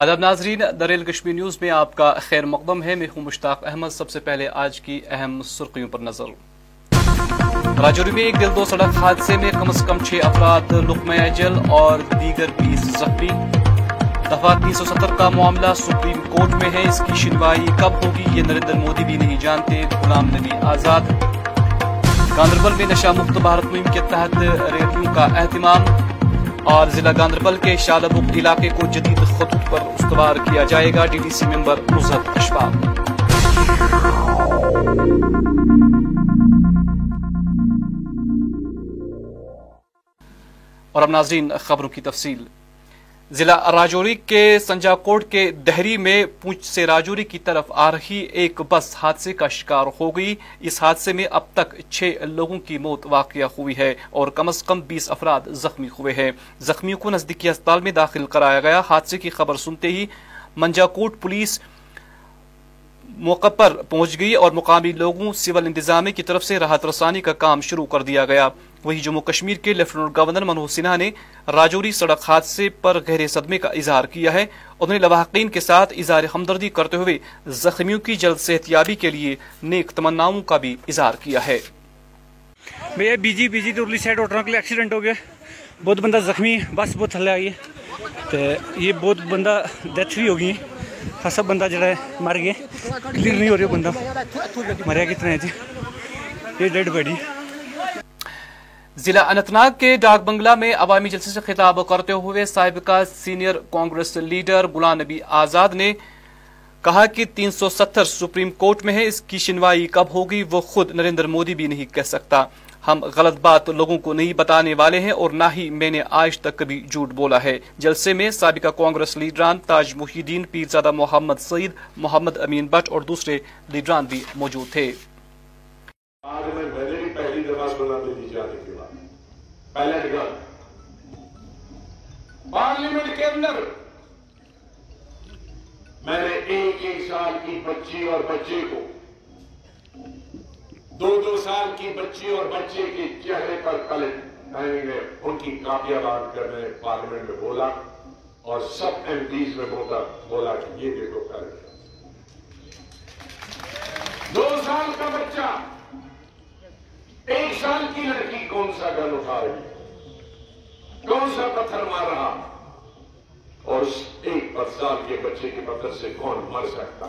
ادب ناظرین دریل کشمیر نیوز میں آپ کا خیر مقدم ہے۔ میں ہوں مشتاق احمد۔ سب سے پہلے آج کی اہم سرخیوں پر نظر۔ راجوری میں ایک دل دو سڑک حادثے میں کم از کم چھ افراد لقمہ اجل اور دیگر بیس زخمی۔ دفعہ تین سو ستر کا معاملہ سپریم کورٹ میں ہے۔ اس کی شنوائی کب ہوگی یہ نریندر مودی بھی نہیں جانتے۔ غلام نبی آزاد۔ گاندربل میں نشہ مکت بھارت مہم کے تحت ریلیوں کا اہتمام۔ اور ضلع گاندربل کے شادبک علاقے کو جدید خطوط پر استوار کیا جائے گا۔ D D C member Mazhar Ashfaq اور اب ناظرین، خبروں کی تفصیل۔ ضلع راجوری کے سنجا کوٹ کے دہری میں پونچھ سے راجوری کی طرف آ رہی ایک بس حادثے کا شکار ہو گئی۔ اس حادثے میں اب تک چھ لوگوں کی موت واقع ہوئی ہے اور کم از کم بیس افراد زخمی ہوئے ہیں۔ زخمیوں کو نزدیکی اسپتال میں داخل کرایا گیا۔ حادثے کی خبر سنتے ہی منجا کوٹ پولیس موقع پر پہنچ گئی اور مقامی لوگوں سول انتظامیہ کی طرف سے راحت رسانی کا کام شروع کر دیا گیا۔ وہی جموں کشمیر کے لیفٹنٹ گورنر منوج سنہا نے راجوری سڑک حادثے پر گہرے صدمے کا اظہار کیا ہے۔ انہوں نے لواحقین کے ساتھ اظہار ہمدردی کرتے ہوئے زخمیوں کی جلد صحت یابی کے لیے نیک تمناؤں کا بھی اظہار کیا ہے۔ بھیا بیجی بیجی تو ارلی سائڈ آٹو کے لیے ایکسیڈنٹ ہو گیا۔ بہت بندہ زخمی بس بہت تھلے آئی ہے۔ تو یہ بہت بندہ ڈیتھ بھی ہو گئی ہے خاصا بندہ جڑا ہے، مر گیا۔ کلیئر نہیں ہو رہا بندہ۔ مریا کتنا ہے جی؟ یہ ڈیڈ باڈی ضلع اننت ناگ کے ڈاک بنگلہ میں عوامی جلسے سے خطاب کرتے ہوئے سابقہ سینئر کانگریس لیڈر غلام نبی آزاد نے کہا کہ تین سو ستر سپریم کورٹ میں ہے، اس کی شنوائی کب ہوگی وہ خود نریندر مودی بھی نہیں کہہ سکتا۔ ہم غلط بات لوگوں کو نہیں بتانے والے ہیں اور نہ ہی میں نے آج تک کبھی جھوٹ بولا ہے۔ جلسے میں سابقہ کانگریس لیڈران تاج محی الدین پیرزادہ محمد سعید، محمد امین بٹ اور دوسرے لیڈران بھی موجود تھے آج میں میں نے بھی پہلی دفعہ سنا دلی جانے کے بعد پہلا نگاہ پارلیمنٹ کے اندر میں نے ایک ایک سال کی بچی اور بچے کو دو دو سال کی بچی اور بچے کے چہرے پر کل نے ان کی کاپیاں بات کر میں پارلیمنٹ میں بولا اور سب ایم پیز میں بولا بولا کہ یہ دیکھو کل دو سال کا بچہ سال کی لڑکی کون سا گن اٹھا رہی ہے کون سا پتھر مار رہا اور اس ایک سال کے بچے کے پتھر سے کون مر سکتا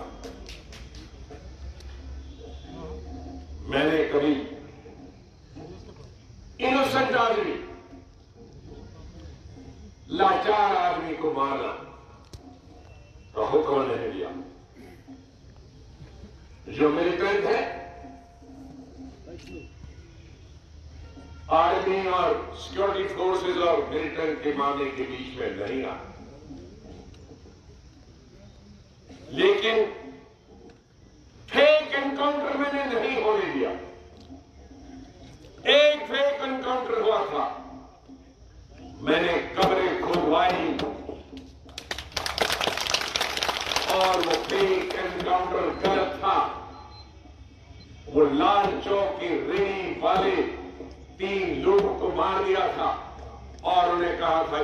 میں نے کبھی انوسنٹ آدمی لاچار آدمی کو مارنا کا حکم نہیں دیا جو ملٹنٹ ہے آرمی اور سیکورٹی فورسز اور ملٹن کے معاملے کے بیچ میں نہیں آ لیکن فیک انکاؤنٹر میں نے نہیں ہونے دیا ایک فیک انکاؤنٹر ہوا تھا میں نے قبریں کھودوائی اور وہ فیک انکاؤنٹر غلط تھا وہ لال چوک کی ریڑھی والے تین لوگوں کو مار دیا تھا اور انہیں کہا تھا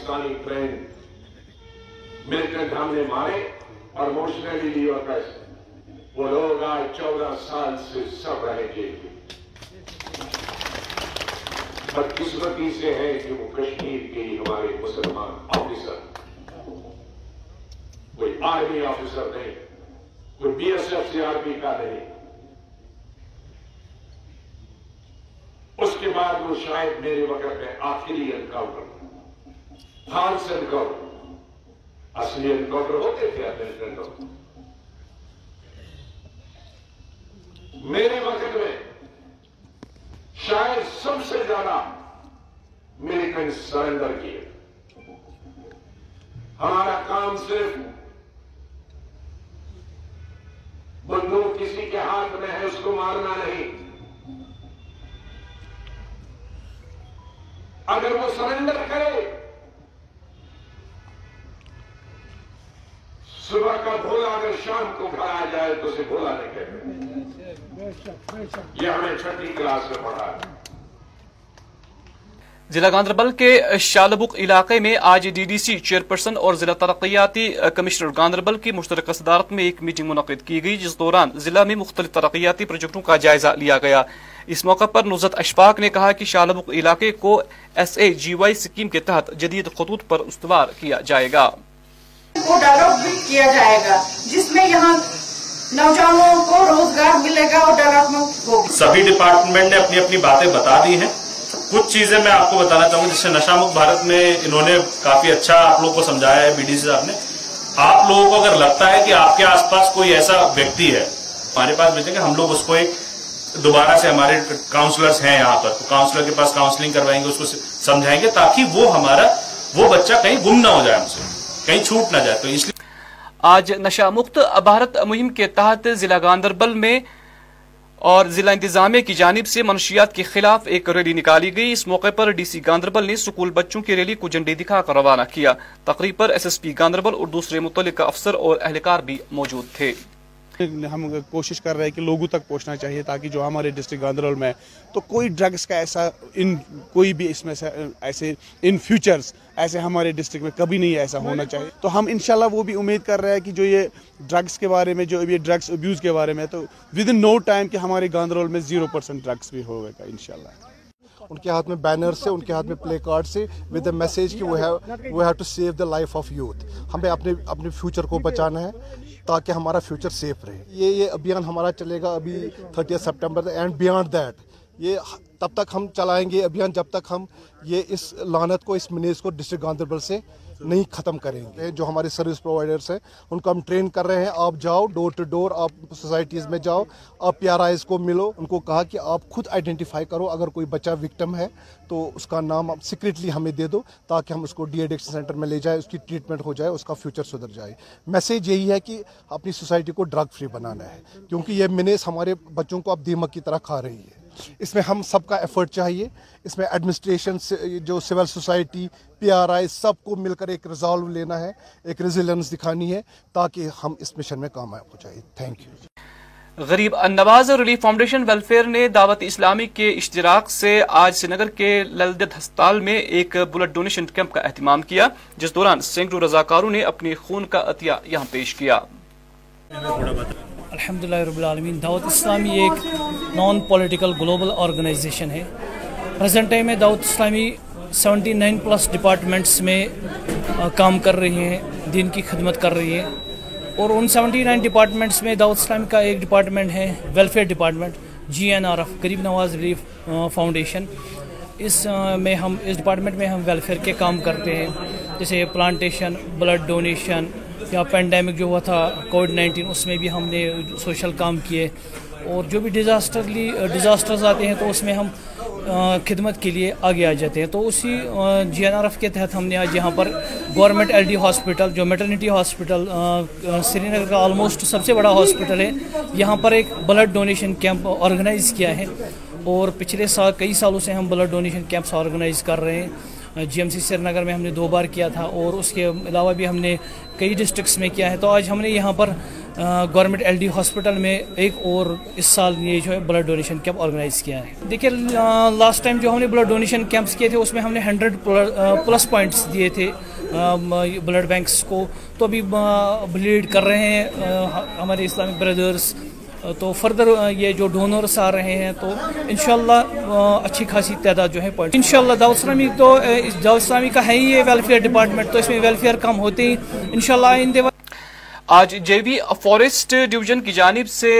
کہ پاکستانی ٹرین ملٹنٹ ہم نے مارے اور موشنلی لی اور وہ لوگ آج چودہ سال سے سب رہے جیل میں۔ بدقسمتی سے ہے کہ وہ کشمیر کے ہی ہمارے مسلمان آفیسر۔ کوئی آرمی آفیسر نہیں، کوئی B S F C R P کا نہیں۔ اس کے بعد وہ شاید میرے وقت میں آخری انکاؤنٹر فالس انکاؤنٹر اصلی انکاؤنٹر ہوتے تھے اپنے میرے وقت میں شاید سب سے زیادہ ملٹنٹ سرنڈر کیے ہمارا کام صرف بندوق کسی کے ہاتھ میں ہے اس کو مارنا نہیں اگر وہ سرنڈر شام کو گھر آ جائے تو اسے بھولا نہیں کہتے۔ یہ ہمیں چھٹی کلاس میں پڑھا۔ ہے ضلع گاندربل کے شالبک علاقے میں آج ڈی ڈی سی چیئرپرسن اور ضلع ترقیاتی کمشنر گاندربل کی مشترکہ صدارت میں ایک میٹنگ منعقد کی گئی، جس دوران ضلع میں مختلف ترقیاتی پروجیکٹوں کا جائزہ لیا گیا۔ اس موقع پر نزت اشفاق نے کہا کہ شالبک علاقے کو S A G Y scheme کے تحت جدید خطوط پر استوار کیا جائے گا۔ کو ڈیولپ بھی کیا جائے گا، جس میں یہاں نوجوانوں کو روزگار ملے گا اور ڈیولپمنٹ ہوگی سبھی ڈپارٹمنٹ نے اپنی اپنی باتیں بتا دی ہیں۔ کچھ چیزیں میں آپ کو بتانا چاہوں گا جس سے نشا مکت بھارت میں انہوں نے کافی اچھا آپ لوگوں کو سمجھایا ہے، بی ڈی سی صاحب نے۔ آپ لوگوں کو اگر لگتا ہے کہ آپ کے آس پاس کوئی ایسا ویکتی ہے، ہمارے پاس بھیجیں گے ہم لوگ اس کو ایک دوبارہ سے ہمارے کاؤنسلرز ہیں یہاں پر۔ کاؤنسلر کے پاس کاؤنسلنگ کروائیں گے، اس کو سمجھائیں گے تاکہ وہ ہمارا، وہ بچہ کہیں گم نہ ہو جائے ہم سے۔ کہیں چھوٹ نہ جائے تو اس لیے آج نشہ مکت بھارت مہم کے تحت ضلع گاندربل میں اور ضلع انتظامیہ کی جانب سے منشیات کے خلاف ایک ریلی نکالی گئی۔ اس موقع پر ڈی سی گاندربل نے سکول بچوں کی ریلی کو جھنڈی دکھا کر روانہ کیا۔ تقریب پر ایس ایس پی گاندربل اور دوسرے متعلقہ افسر اور اہلکار بھی موجود تھے۔ ہم کوشش کر رہے ہیں کہ لوگوں تک پہنچنا چاہیے تاکہ جو ہمارے ڈسٹرکٹ گاندربل میں تو کوئی ڈرگس کا ایسا ان کوئی بھی اس میں سے ایسے ان فیوچرز ایسے ہمارے ڈسٹرکٹ میں کبھی نہیں ایسا ہونا چاہیے۔ تو ہم انشاءاللہ وہ بھی امید کر رہے ہیں کہ جو یہ ڈرگس کے بارے میں، جو یہ ڈرگس ابیوز کے بارے میں تو ود ان نو ٹائم کہ ہمارے گاندربل میں زیرو پرسینٹ ڈرگس بھی ہوگا ان شاء اللہ ان کے ہاتھ میں بینر سے، ان کے ہاتھ میں پلے کارڈ سے ود دا میسیج کہ we have to save the life of youth ہمیں اپنے اپنے فیوچر کو بچانا ہے۔ تاکہ ہمارا فیوچر سیف رہے۔ یہ یہ ابھیان ہمارا چلے گا ابھی thirty September and beyond that یہ تب تک ہم چلائیں گے ابھیان جب تک ہم یہ اس لانت کو، اس منیز کو ڈسٹرکٹ گاندربل سے نہیں ختم کریں گے۔ جو ہمارے سروس پرووائڈرس ہیں، ان کو ہم ٹرین کر رہے ہیں۔ آپ جاؤ ڈور ٹو ڈور آپ سوسائٹیز میں جاؤ، آپ پی آر آئیز کو ملو۔ ان کو کہا کہ آپ خود آئیڈینٹیفائی کرو۔ اگر کوئی بچہ وکٹم ہے تو اس کا نام آپ سیکریٹلی ہمیں دے دو تاکہ ہم اس کو ڈی ایڈکشن سینٹر میں لے جائیں اس کی ٹریٹمنٹ ہو جائے، اس کا فیوچر سدھر جائے۔ میسیج یہی ہے کہ اپنی سوسائٹی کو ڈرگ فری بنانا ہے، کیونکہ یہ منیز ہمارے بچوں کو اب دیمک کی طرح کھا رہی ہے۔ اس میں ہم سب کا ایفرٹ چاہیے۔ اس میں ایڈمنسٹریشن جو civil society P R I سب کو مل کر ایک ریزالو لینا ہے، ایک ریزیلنس دکھانی ہے، تاکہ ہم اس مشن میں کامیاب ہو جائے تھینک یو غریب نواز ریلیف فاؤنڈیشن ویلفیئر نے دعوت اسلامی کے اشتراک سے آج سری نگر کے للدت ہسپتال میں ایک بلڈ ڈونیشن کیمپ کا اہتمام کیا، جس دوران سینکڑوں رضاکاروں نے اپنے خون کا عطیہ یہاں پیش کیا۔ الحمد للہ رب العالمین، دعوت اسلامی ایک نان پولیٹیکل گلوبل آرگنائزیشن ہے۔ پریزنٹ ٹائم میں دعوت اسلامی سیونٹی نائن پلس ڈپارٹمنٹس میں کام کر رہی ہیں، دین کی خدمت کر رہی ہیں۔ اور ان سیونٹی نائن ڈپارٹمنٹس میں دعوت اسلامی کا ایک ڈپارٹمنٹ ہے، welfare department G N R F Gharib Nawaz relief foundation. اس میں ہم، اس ڈپارٹمنٹ میں ہم ویلفیئر کے کام کرتے ہیں، جیسے پلانٹیشن، بلڈ ڈونیشن یا پینڈیمک جو ہوا تھا، کووڈ نائنٹین، اس میں بھی ہم نے سوشل کام کیے۔ اور جو بھی ڈیزاسٹرلی، ڈیزاسٹرز آتے ہیں تو اس میں ہم خدمت کے لیے آگے آ جاتے ہیں۔ تو اسی جی این آر ایف کے تحت ہم نے آج یہاں پر گورنمنٹ ایل ڈی ہاسپٹل، جو میٹرنیٹی ہاسپٹل سری نگر کا آلموسٹ سب سے بڑا ہاسپٹل ہے، یہاں پر ایک بلڈ ڈونیشن کیمپ آرگنائز کیا ہے۔ اور پچھلے سال کئی سالوں سے ہم بلڈ ڈونیشن کیمپس آرگنائز کر رہے ہیں۔ جی ایم سی سری نگر میں ہم نے دو بار کیا تھا اور اس کے علاوہ بھی ہم نے کئی ڈسٹرکس میں کیا ہے۔ تو آج ہم نے یہاں پر گورنمنٹ ایل ڈی ہاسپٹل میں ایک اور اس سال یہ جو ہے بلڈ ڈونیشن کیمپ آرگنائز کیا ہے۔ دیکھیے لاسٹ ٹائم جو ہم نے بلڈ ڈونیشن کیمپس کیے تھے، اس میں ہم نے ہنڈریڈ پلس پوائنٹس دیے تھے۔ بلڈ بینکس کو۔ تو ابھی بلیڈ کر رہے ہیں ہمارے اسلامک بردرس تو فردر یہ جو ڈونرس آ رہے ہیں، تو انشاءاللہ اچھی خاصی تعداد جو ہے پوائنٹ انشاءاللہ دعوت اسلامی تو دعوت اسلامی کا ہے ہی یہ ویلفیئر ڈپارٹمنٹ تو اس میں ویلفیئر کم ہوتے ہی۔ انشاءاللہ، آئندہ آج جے وی فارسٹ ڈویژن کی جانب سے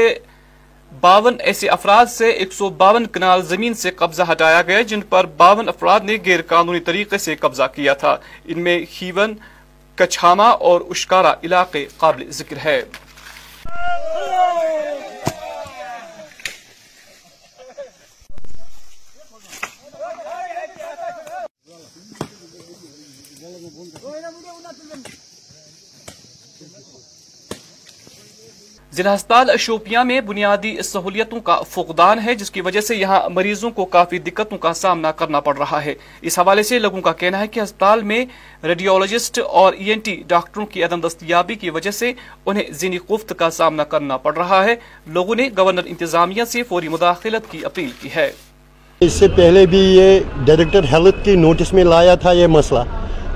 باون ایسے افراد سے ایک سو باون کنال زمین سے قبضہ ہٹایا گیا، جن پر باون افراد نے غیر قانونی طریقے سے قبضہ کیا تھا۔ ان میں ہیون، کچھاما اور اشکارا علاقے قابل ذکر ہے۔ ضلع ہسپتال شوپیاں میں بنیادی سہولیتوں کا فقدان ہے، جس کی وجہ سے یہاں مریضوں کو کافی دقتوں کا سامنا کرنا پڑ رہا ہے۔ اس حوالے سے لوگوں کا کہنا ہے کہ ہسپتال میں ریڈیولوجسٹ اور ای این ٹی ڈاکٹروں کی عدم دستیابی کی وجہ سے انہیں ذہنی قفت کا سامنا کرنا پڑ رہا ہے۔ لوگوں نے گورنر انتظامیہ سے فوری مداخلت کی اپیل کی ہے۔ اس سے پہلے بھی یہ ڈائریکٹر ہیلتھ کی نوٹس میں لایا تھا یہ مسئلہ۔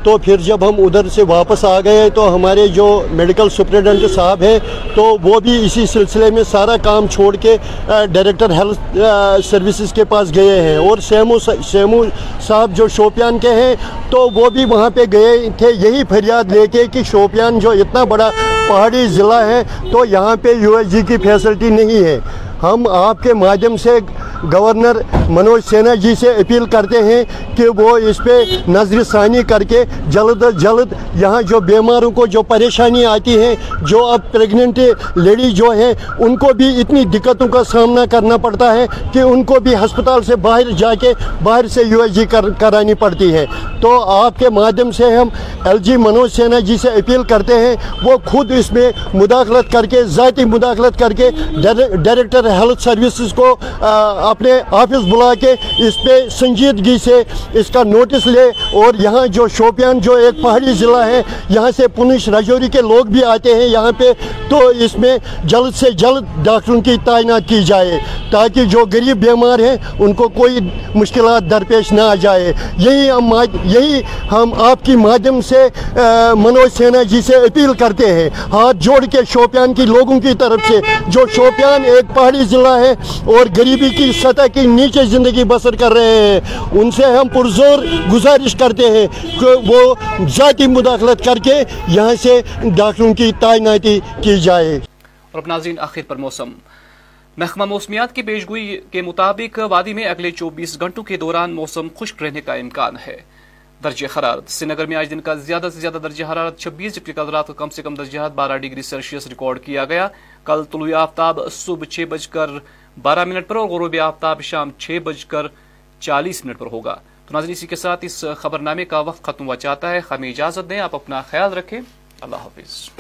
تو پھر جب ہم ادھر سے واپس آ گئے تو ہمارے جو میڈیکل سپریڈنٹ صاحب ہیں، تو وہ بھی اسی سلسلے میں سارا کام چھوڑ کے ڈائریکٹر ہیلتھ سروسز کے پاس گئے ہیں۔ اور سیمو سیمو صاحب جو شوپیان کے ہیں، تو وہ بھی وہاں پہ گئے تھے۔ یہی فریاد لے کے کہ شوپیان جو اتنا بڑا پہاڑی ضلع ہے، تو یہاں پہ یو ایس جی کی فیسلٹی نہیں ہے۔ ہم آپ کے مادھیم سے گورنر منوج سینا جی سے اپیل کرتے ہیں کہ وہ اس پہ نظر ثانی کر کے جلد از جلد یہاں جو بیماروں کو جو پریشانی آتی ہے، جو اب پریگننٹ لیڈی جو ہیں، ان کو بھی اتنی دقتوں کا سامنا کرنا پڑتا ہے کہ ان کو بھی ہسپتال سے باہر جا کے باہر سے یو ایس جی کرانی پڑتی ہے۔ تو آپ کے مادھیم سے ہم ایل جی منوج سینا جی سے اپیل کرتے ہیں، وہ خود اس میں مداخلت کر کے، ذاتی مداخلت کر کے ڈائریکٹر ہیلتھ سروسز کو اپنے آفس بلا کے اس پہ سنجیدگی سے اس کا نوٹس لے اور یہاں جو شوپیان جو ایک پہاڑی ضلع ہے، یہاں سے پونچھ راجوری کے لوگ بھی آتے ہیں یہاں پہ، تو اس میں جلد سے جلد ڈاکٹروں کی تعینات کی جائے تاکہ جو غریب بیمار ہیں ان کو کوئی مشکلات درپیش نہ آ جائے۔ یہی ہم یہی ہم آپ کی مادھیم سے منوج سینا جی سے اپیل کرتے ہیں۔ ہاتھ جوڑ کے شوپیان کی لوگوں کی طرف سے جو شوپیان ایک پہاڑی ضلع ہے اور غریبی کی سطح کی نیچے زندگی بسر کر رہے ہیں۔ ان سے ہم پرزور گزارش کرتے ہیں کہ وہ ذاتی مداخلت کر کے یہاں سے ڈاکٹروں کی تعیناتی کی جائے۔ اور اب ناظرین آخر پر موسم۔ محکمہ موسمیات کی پیشگوئی کے مطابق وادی میں اگلے چوبیس گھنٹوں کے دوران موسم خشک رہنے کا امکان ہے۔ درجہ حرارت۔ سری نگر میں آج دن کا زیادہ سے زیادہ درجہ حرارت چھبیس، جبکہ کل رات کا کم سے کم درجہ حرارت بارہ ڈگری سیلسیس ریکارڈ کیا گیا۔ کل طلوع آفتاب صبح چھ بج کر بارہ منٹ پر اور غروب آفتاب شام چھ بج کر چالیس منٹ پر ہوگا۔ تو ناظرین، اسی کے ساتھ اس خبر نامے کا وقت ختم ہوا چاہتا ہے۔ ہمیں اجازت دیں، آپ اپنا خیال رکھیں۔ اللہ حافظ۔